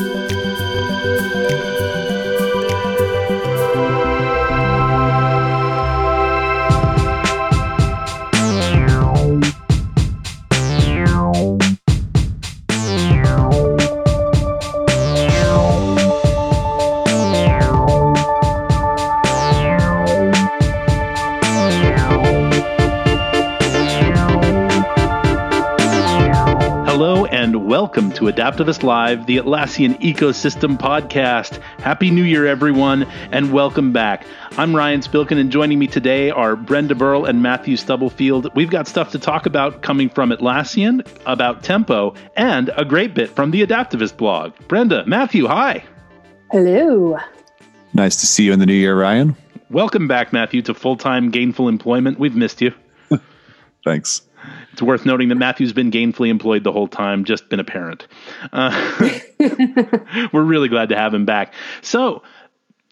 welcome to Adaptavist Live, the Atlassian Ecosystem Podcast. Happy New Year, everyone, and welcome back. I'm Ryan Spilkin, and joining me today are Brenda Burrell and Matthew Stubblefield. We've got stuff to talk about coming from Atlassian, about Tempo, and a great bit from the Adaptavist blog. Brenda, Matthew, hi. Hello. Nice to see you in the new year, Ryan. Welcome back, Matthew, to full time gainful employment. We've missed you. Thanks. It's worth noting that Matthew's been gainfully employed the whole time, just been a parent. Uh, we're really glad to have him back. So,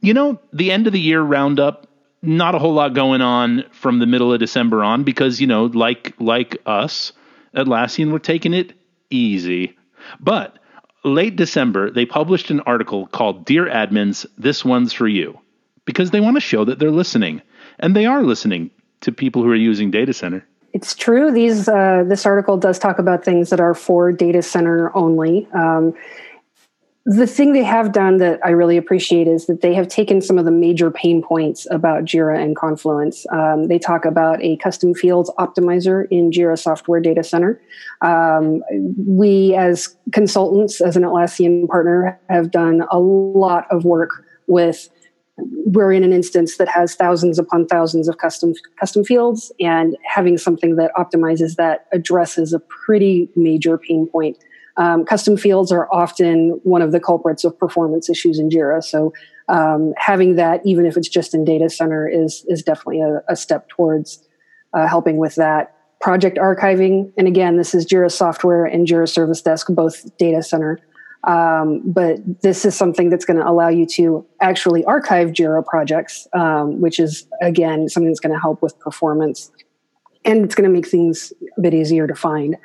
you know, the end of the year roundup, not a whole lot going on from the middle of December on because, you know, like like us, Atlassian, we're taking it easy. But late December, they published an article called Dear Admins, This One's For You, because they want to show that they're listening. And they are listening to people who are using Data Center. It's true. These uh, this article does talk about things that are for data center only. Um, the thing they have done that I really appreciate is that they have taken some of the major pain points about Jira and Confluence. Um, they talk about a custom fields optimizer in Jira Software Data Center. Um, we, as consultants, as an Atlassian partner, have done a lot of work with we're in an instance that has thousands upon thousands of custom custom fields and having something that optimizes that addresses a pretty major pain point. Um, custom fields are often one of the culprits of performance issues in jira so um, having that even if it's just in data center is is definitely a, a step towards uh, helping with that. Project archiving and again this is jira software and jira service desk both data center um, but this is something that's going to allow you to actually archive Jira projects, um, which is, again, something that's going to help with performance. And it's going to make things a bit easier to find.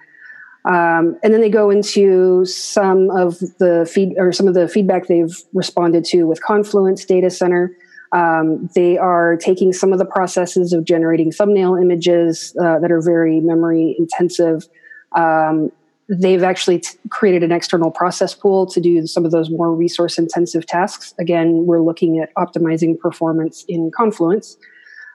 Um, and then they go into some of the feed or some of the feedback they've responded to with Confluence Data Center. Um, they are taking some of the processes of generating thumbnail images uh, that are very memory intensive um, they've actually t- created an external process pool to do some of those more resource intensive tasks. Again, we're looking at optimizing performance in Confluence,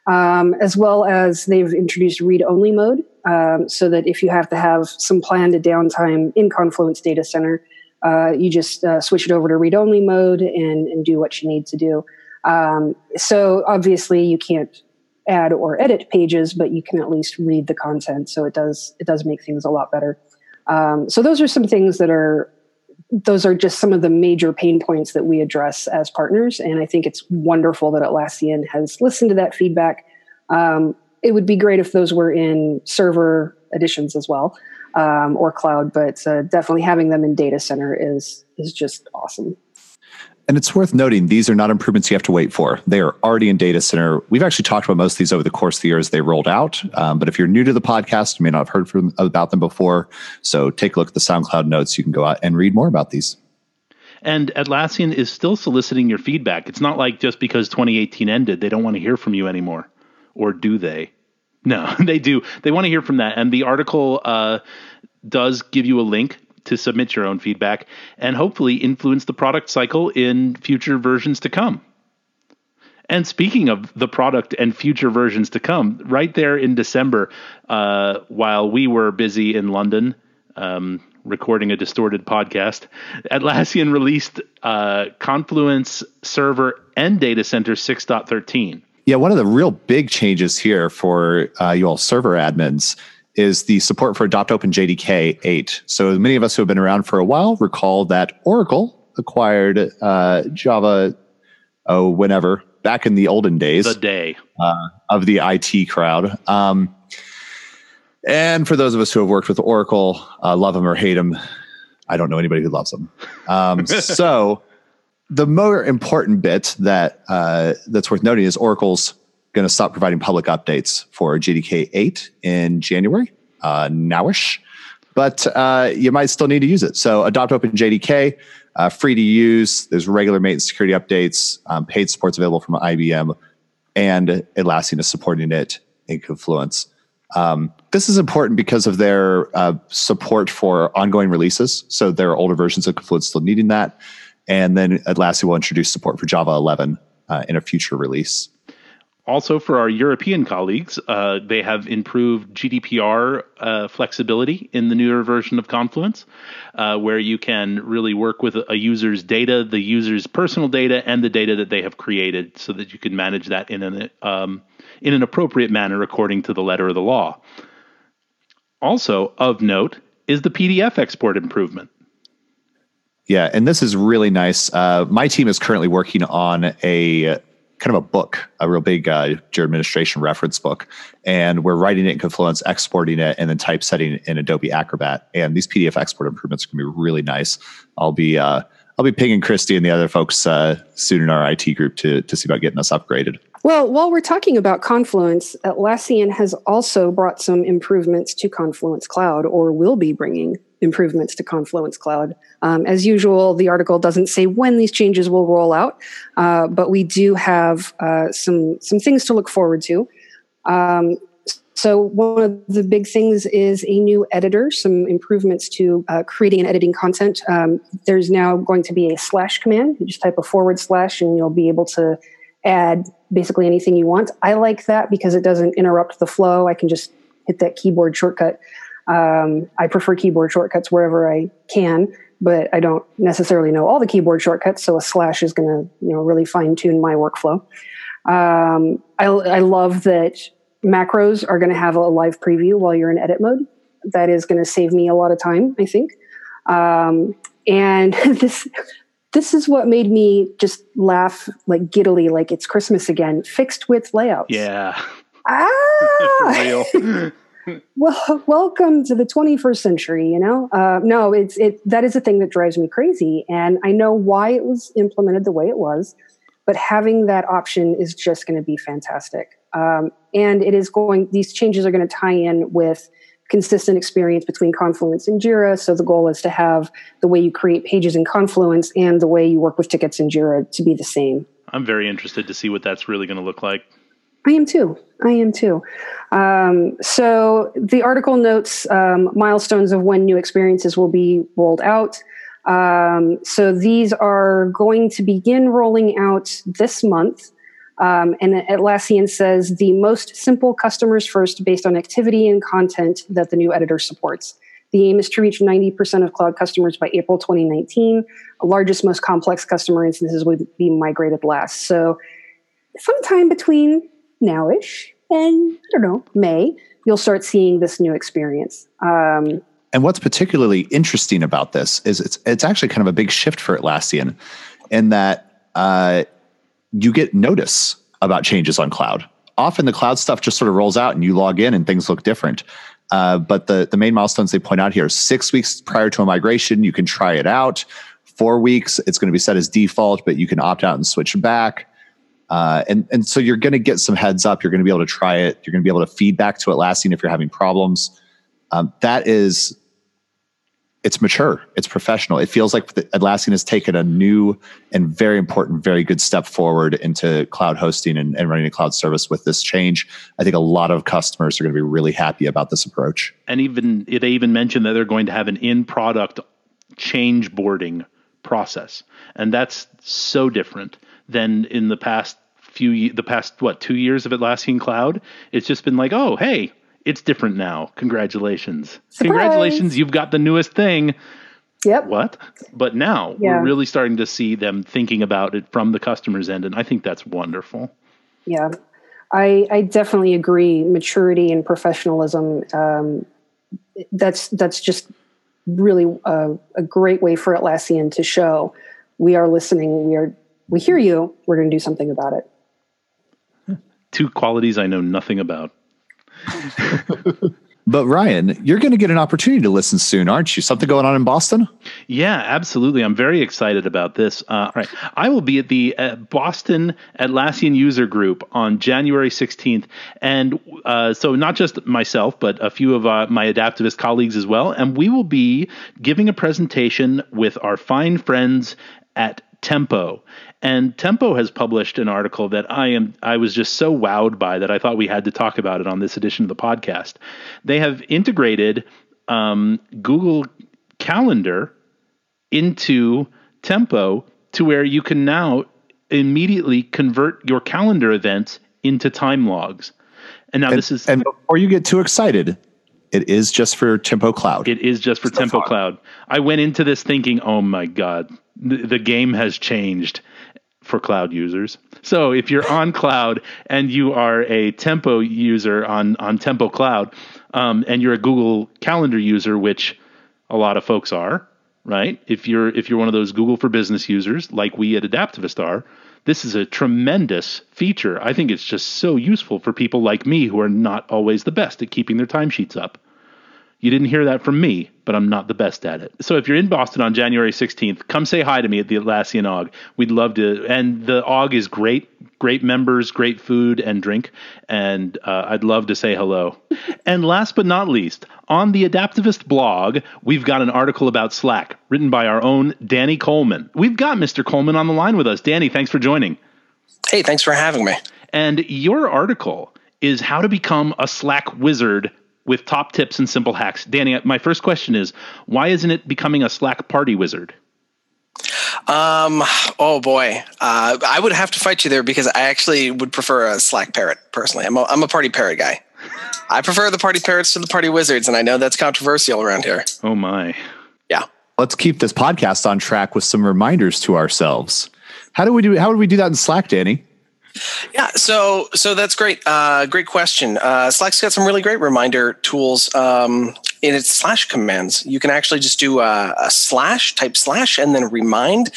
um, as well as they've introduced read only mode um, so that if you have to have some planned downtime in Confluence Data Center, uh, you just uh, switch it over to read only mode and, and, do what you need to do. Um, so obviously, you can't add or edit pages, but you can at least read the content. So it does it does make things a lot better. Um, so those are some things that are those are just some of the major pain points that we address as partners, and I think it's wonderful that Atlassian has listened to that feedback. Um, it would be great if those were in server editions as well, um, or cloud, but uh, definitely having them in data center is is just awesome. And it's worth noting these are not improvements you have to wait for. They are already in data center. We've actually talked about most of these over the course of the year as they rolled out. Um, but if you're new to the podcast, you may not have heard from, about them before. So take a look at the SoundCloud notes. You can go out and read more about these. And Atlassian is still soliciting your feedback. It's not like just because 2018 ended, they don't want to hear from you anymore. Or do they? No, they do. They want to hear from that. And the article uh, does give you a link to submit your own feedback and hopefully influence the product cycle in future versions to come. And speaking of the product and future versions to come, right there in December, uh, while we were busy in London um, recording a distorted podcast, Atlassian released uh, Confluence Server and Data Center 6.13. Yeah, one of the real big changes here for uh, you all server admins is the support for Adopt Open JDK 8. So many of us who have been around for a while recall that Oracle acquired uh, Java, oh, whenever, back in the olden days. The day. Uh, of the IT crowd. Um, and for those of us who have worked with Oracle, uh, love them or hate them, I don't know anybody who loves them. Um, so the more important bit that uh, that's worth noting is Oracle's going to stop providing public updates for JDK 8 in January, uh, nowish, but uh, you might still need to use it. So adopt Open JDK. uh, free to use. There's regular maintenance security updates, um, paid supports available from IBM, and Atlassian is supporting it in Confluence. Um, this is important because of their uh, support for ongoing releases. So there are older versions of Confluence still needing that. And then Atlassian will introduce support for Java 11 uh, in a future release. Also, for our European colleagues, uh, they have improved GDPR uh, flexibility in the newer version of Confluence, uh, where you can really work with a user's data, the user's personal data, and the data that they have created, so that you can manage that in an um, in an appropriate manner according to the letter of the law. Also, of note is the PDF export improvement. Yeah, and this is really nice. Uh, my team is currently working on a kind of a book, a real big uh, Jira administration reference book, and we're writing it in Confluence, exporting it, and then typesetting in Adobe Acrobat. And these PDF export improvements can be really nice. I'll be uh, I'll be pinging Christy and the other folks uh, soon in our IT group to to see about getting us upgraded. Well, while we're talking about Confluence, Atlassian has also brought some improvements to Confluence Cloud, or will be bringing improvements to Confluence Cloud. Um, as usual, the article doesn't say when these changes will roll out, uh, but we do have uh, some some things to look forward to. Um, so one of the big things is a new editor, some improvements to uh, creating and editing content. Um, there's now going to be a slash command. You just type a forward slash, and you'll be able to add basically anything you want. I like that because it doesn't interrupt the flow. I can just hit that keyboard shortcut. Um, I prefer keyboard shortcuts wherever I can, but I don't necessarily know all the keyboard shortcuts. So a slash is going to, you know, really fine tune my workflow. Um, I, I love that macros are going to have a live preview while you're in edit mode. That is going to save me a lot of time, I think. Um, and this this is what made me just laugh like giddily, like it's Christmas again. Fixed width layouts. Yeah. Ah. well, welcome to the 21st century. You know, uh, no, it's it. That is a thing that drives me crazy, and I know why it was implemented the way it was. But having that option is just going to be fantastic, um, and it is going. These changes are going to tie in with consistent experience between Confluence and Jira. So the goal is to have the way you create pages in Confluence and the way you work with tickets in Jira to be the same. I'm very interested to see what that's really going to look like. I am too. I am too. Um, so the article notes um, milestones of when new experiences will be rolled out. Um, so these are going to begin rolling out this month. Um, and Atlassian says the most simple customers first based on activity and content that the new editor supports. The aim is to reach 90% of cloud customers by April 2019. The largest, most complex customer instances would be migrated last. So, sometime between nowish and I don't know, May, you'll start seeing this new experience. Um, and what's particularly interesting about this is it's it's actually kind of a big shift for Atlassian in that uh, you get notice about changes on cloud. Often the cloud stuff just sort of rolls out and you log in and things look different. Uh, but the, the main milestones they point out here six weeks prior to a migration, you can try it out. Four weeks, it's going to be set as default, but you can opt out and switch back. Uh, and, and so you're going to get some heads up. You're going to be able to try it. You're going to be able to feedback to Atlassian if you're having problems. Um, that is it's mature, it's professional. It feels like Atlassian has taken a new and very important, very good step forward into cloud hosting and, and, running a cloud service with this change. I think a lot of customers are going to be really happy about this approach. And even they even mentioned that they're going to have an in-product change boarding process, and that's so different than in the past few the past what two years of Atlassian Cloud. It's just been like, oh hey it's different now. Congratulations. Surprise. Congratulations, you've got the newest thing. Yep. What? But now yeah. we're really starting to see them thinking about it from the customer's end, and I think that's wonderful. Yeah, I, I definitely agree. Maturity and professionalism. Um, that's that's just really a, a great way for Atlassian to show we are listening. We are we hear you. We're going to do something about it. Two qualities I know nothing about. But Ryan, you're going to get an opportunity to listen soon, aren't you? Something going on in Boston? Yeah, absolutely. I'm very excited about this. Uh, all right, I will be at the uh, Boston Atlassian user group on January 16th, and uh, so not just myself, but a few of uh, my adaptavist colleagues as well, and we will be giving a presentation with our fine friends at Tempo. And Tempo has published an article that I am I was just so wowed by that I thought we had to talk about it on this edition of the podcast. They have integrated um, Google Calendar into Tempo to where you can now immediately convert your calendar events into time logs. And now and, this is and before you get too excited, it is just for Tempo Cloud. It is just for so Tempo far. Cloud. I went into this thinking, "Oh my god, the, game has changed." for cloud users. So if you're on cloud and you are a Tempo user on on Tempo Cloud, um, and you're a Google Calendar user, which a lot of folks are, right? If you're if you're one of those Google for Business users, like we at Adaptavist are, this is a tremendous feature. I think it's just so useful for people like me who are not always the best at keeping their timesheets up. You didn't hear that from me, but I'm not the best at it. So if you're in Boston on January 16th, come say hi to me at the Atlassian AUG. We'd love to. And the AUG is great, great members, great food and drink. And uh, I'd love to say hello. and last but not least, on the Adaptavist blog, we've got an article about Slack written by our own Danny Coleman. We've got Mr. Coleman on the line with us. Danny, thanks for joining. Hey, thanks for having me. And your article is how to become a Slack wizard with top tips and simple hacks. Danny, my first question is why isn't it becoming a Slack party wizard? Um. Oh boy, uh, I would have to fight you there because I actually would prefer a Slack parrot personally. I'm a, I'm a party parrot guy. I prefer the party parrots to the party wizards, and I know that's controversial around here. Oh my. Yeah. Let's keep this podcast on track with some reminders to ourselves. How do we do? How would we do that in Slack, Danny? Yeah, so so that's great. Uh, great question. Uh, Slack's got some really great reminder tools um, in its slash commands. You can actually just do a, a, slash, type slash, and then remind,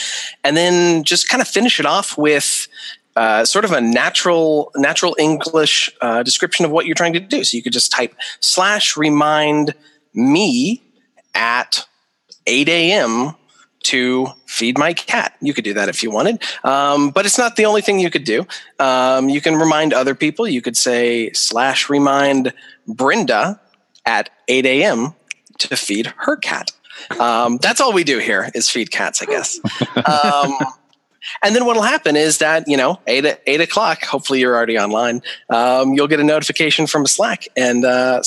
and then just kind of finish it off with. Uh, sort of a natural natural English uh, description of what you're trying to do. So you could just type slash remind me at 8 a.m to feed my cat. You could do that if you wanted, um, but it's not the only thing you could do. Um, you can remind other people. You could say slash remind Brenda at 8 a.m. to feed her cat. Um, that's all we do here is feed cats, I guess. Um, and then what'll happen is that you know eight eight o'clock. Hopefully, you're already online. Um, you'll get a notification from Slack, and uh,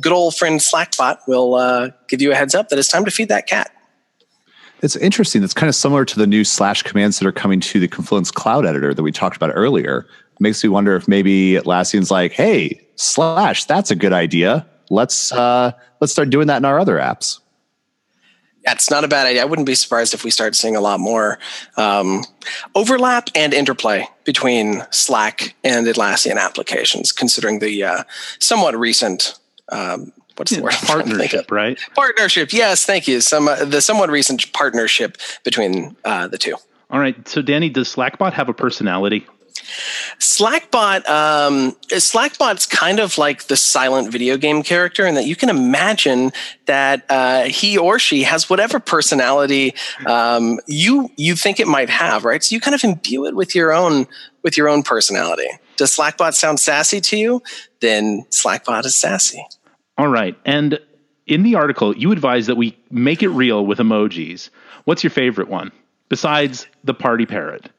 good old friend Slackbot will uh, give you a heads up that it's time to feed that cat. It's interesting. It's kind of similar to the new slash commands that are coming to the Confluence Cloud Editor that we talked about earlier. It makes me wonder if maybe Atlassian's like, "Hey, slash, that's a good idea. Let's uh, let's start doing that in our other apps." It's not a bad idea. I wouldn't be surprised if we start seeing a lot more um, overlap and interplay between Slack and Atlassian applications, considering the uh, somewhat recent um, what's the word? Partnership, right? Partnership. Yes, thank you. Some uh, the somewhat recent partnership between uh, the two. All right. So, Danny, does Slackbot have a personality? Slackbot, um, Slackbot's kind of like the silent video game character, in that you can imagine that uh, he or she has whatever personality um, you you think it might have, right? So you kind of imbue it with your own with your own personality. Does Slackbot sound sassy to you? Then Slackbot is sassy. All right. And in the article, you advise that we make it real with emojis. What's your favorite one besides the party parrot?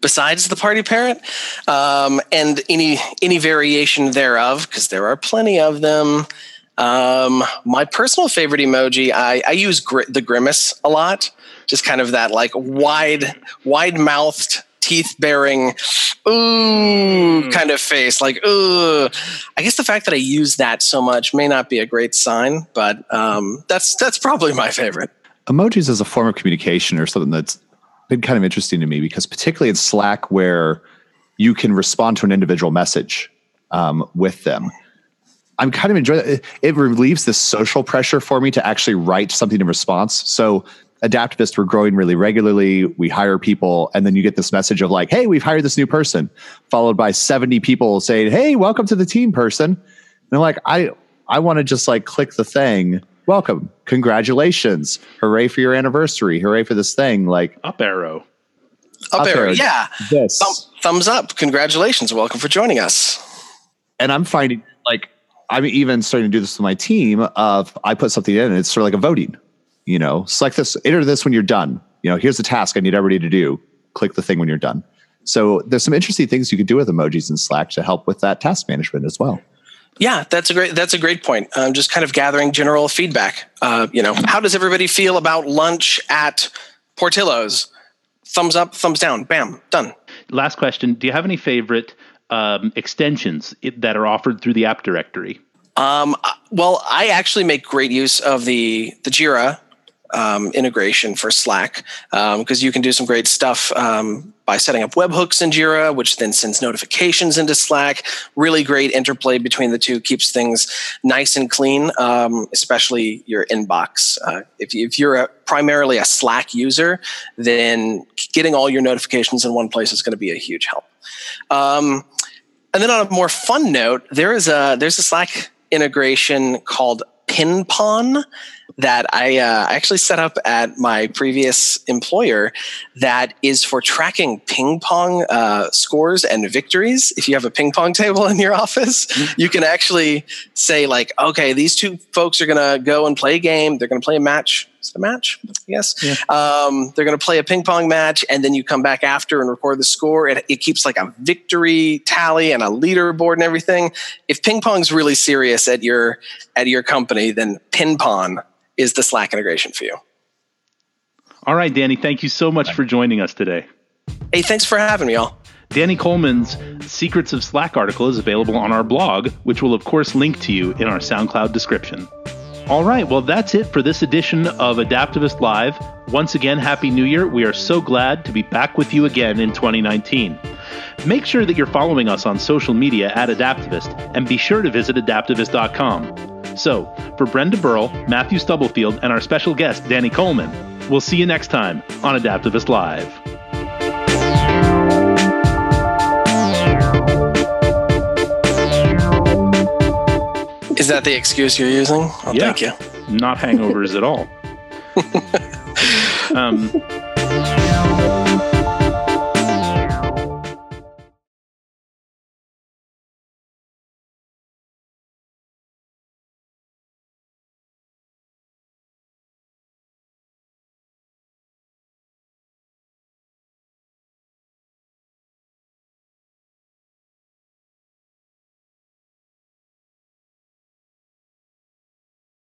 Besides the party parrot, um, and any any variation thereof, because there are plenty of them. Um, my personal favorite emoji, I, I use gr- the grimace a lot. Just kind of that like wide, wide mouthed teeth bearing, ooh, mm. kind of face. Like, ooh. I guess the fact that I use that so much may not be a great sign, but um, that's that's probably my favorite. Emojis as a form of communication or something that's been kind of interesting to me because particularly in Slack where you can respond to an individual message um, with them. I'm kind of enjoying it. It relieves this social pressure for me to actually write something in response. So Adaptavist, we're growing really regularly. We hire people, and then you get this message of like, "Hey, we've hired this new person," followed by seventy people saying, "Hey, welcome to the team, person." And I'm like, I I want to just like click the thing. Welcome, congratulations, hooray for your anniversary, hooray for this thing. Like Up arrow. Up, Up arrow. arrow. Yeah. this, Thumb, thumbs up. Congratulations. Welcome for joining us. and I'm finding like I'm even starting to do this with my team. Of I put something in, and it's sort of like a voting. You know, select this, enter this when you're done. You know, here's the task I need everybody to do. Click the thing when you're done. So there's some interesting things you could do with emojis in Slack to help with that task management as well. Yeah, that's a great that's a great point. I'm just kind of gathering general feedback. Uh, you know, how does everybody feel about lunch at Portillo's? Thumbs up, thumbs down. Bam, done. Last question. Do you have any favorite um, extensions that are offered through the app directory? Um, uh, well, I actually make great use of the the Jira um, integration for Slack because you can do some great stuff um, by setting up webhooks in Jira, which then sends notifications into Slack. Really great interplay between the two keeps things nice and clean, um, especially your inbox. Uh, if, if you're a, primarily a Slack user, then getting all your notifications in one place is going to be a huge help. Um, and then on a more fun note, there is a there's a Slack integration called Pinpon that I uh, actually set up at my previous employer that is for tracking ping pong uh, scores and victories. If you have a ping pong table in your office, you can actually say like, okay, these two folks are going to go and play a game. They're going to play a match. Is it a match? Yes. Um, they're going to play a ping pong match, and then you come back after and record the score. It, it keeps like a victory tally and a leaderboard and everything. If ping pong's really serious at your at your company, then Pinpon is the Slack integration for you. All right, Danny, thank you so much for joining us today. Hey, thanks for having me, y'all. Danny Coleman's Secrets of Slack article is available on our blog, which will, of course, link to you in our SoundCloud description. All right, well, that's it for this edition of Adaptavist Live. Once again, Happy New Year. We are so glad to be back with you again in 2019. Make sure that you're following us on social media at Adaptavist, and be sure to visit adaptavist.com. So, for Brenda Burl, Matthew Stubblefield, and our special guest, Danny Coleman, we'll see you next time on Adaptavist Live. Is that the excuse you're using? Oh, Yeah. Thank you. not hangovers at all. um,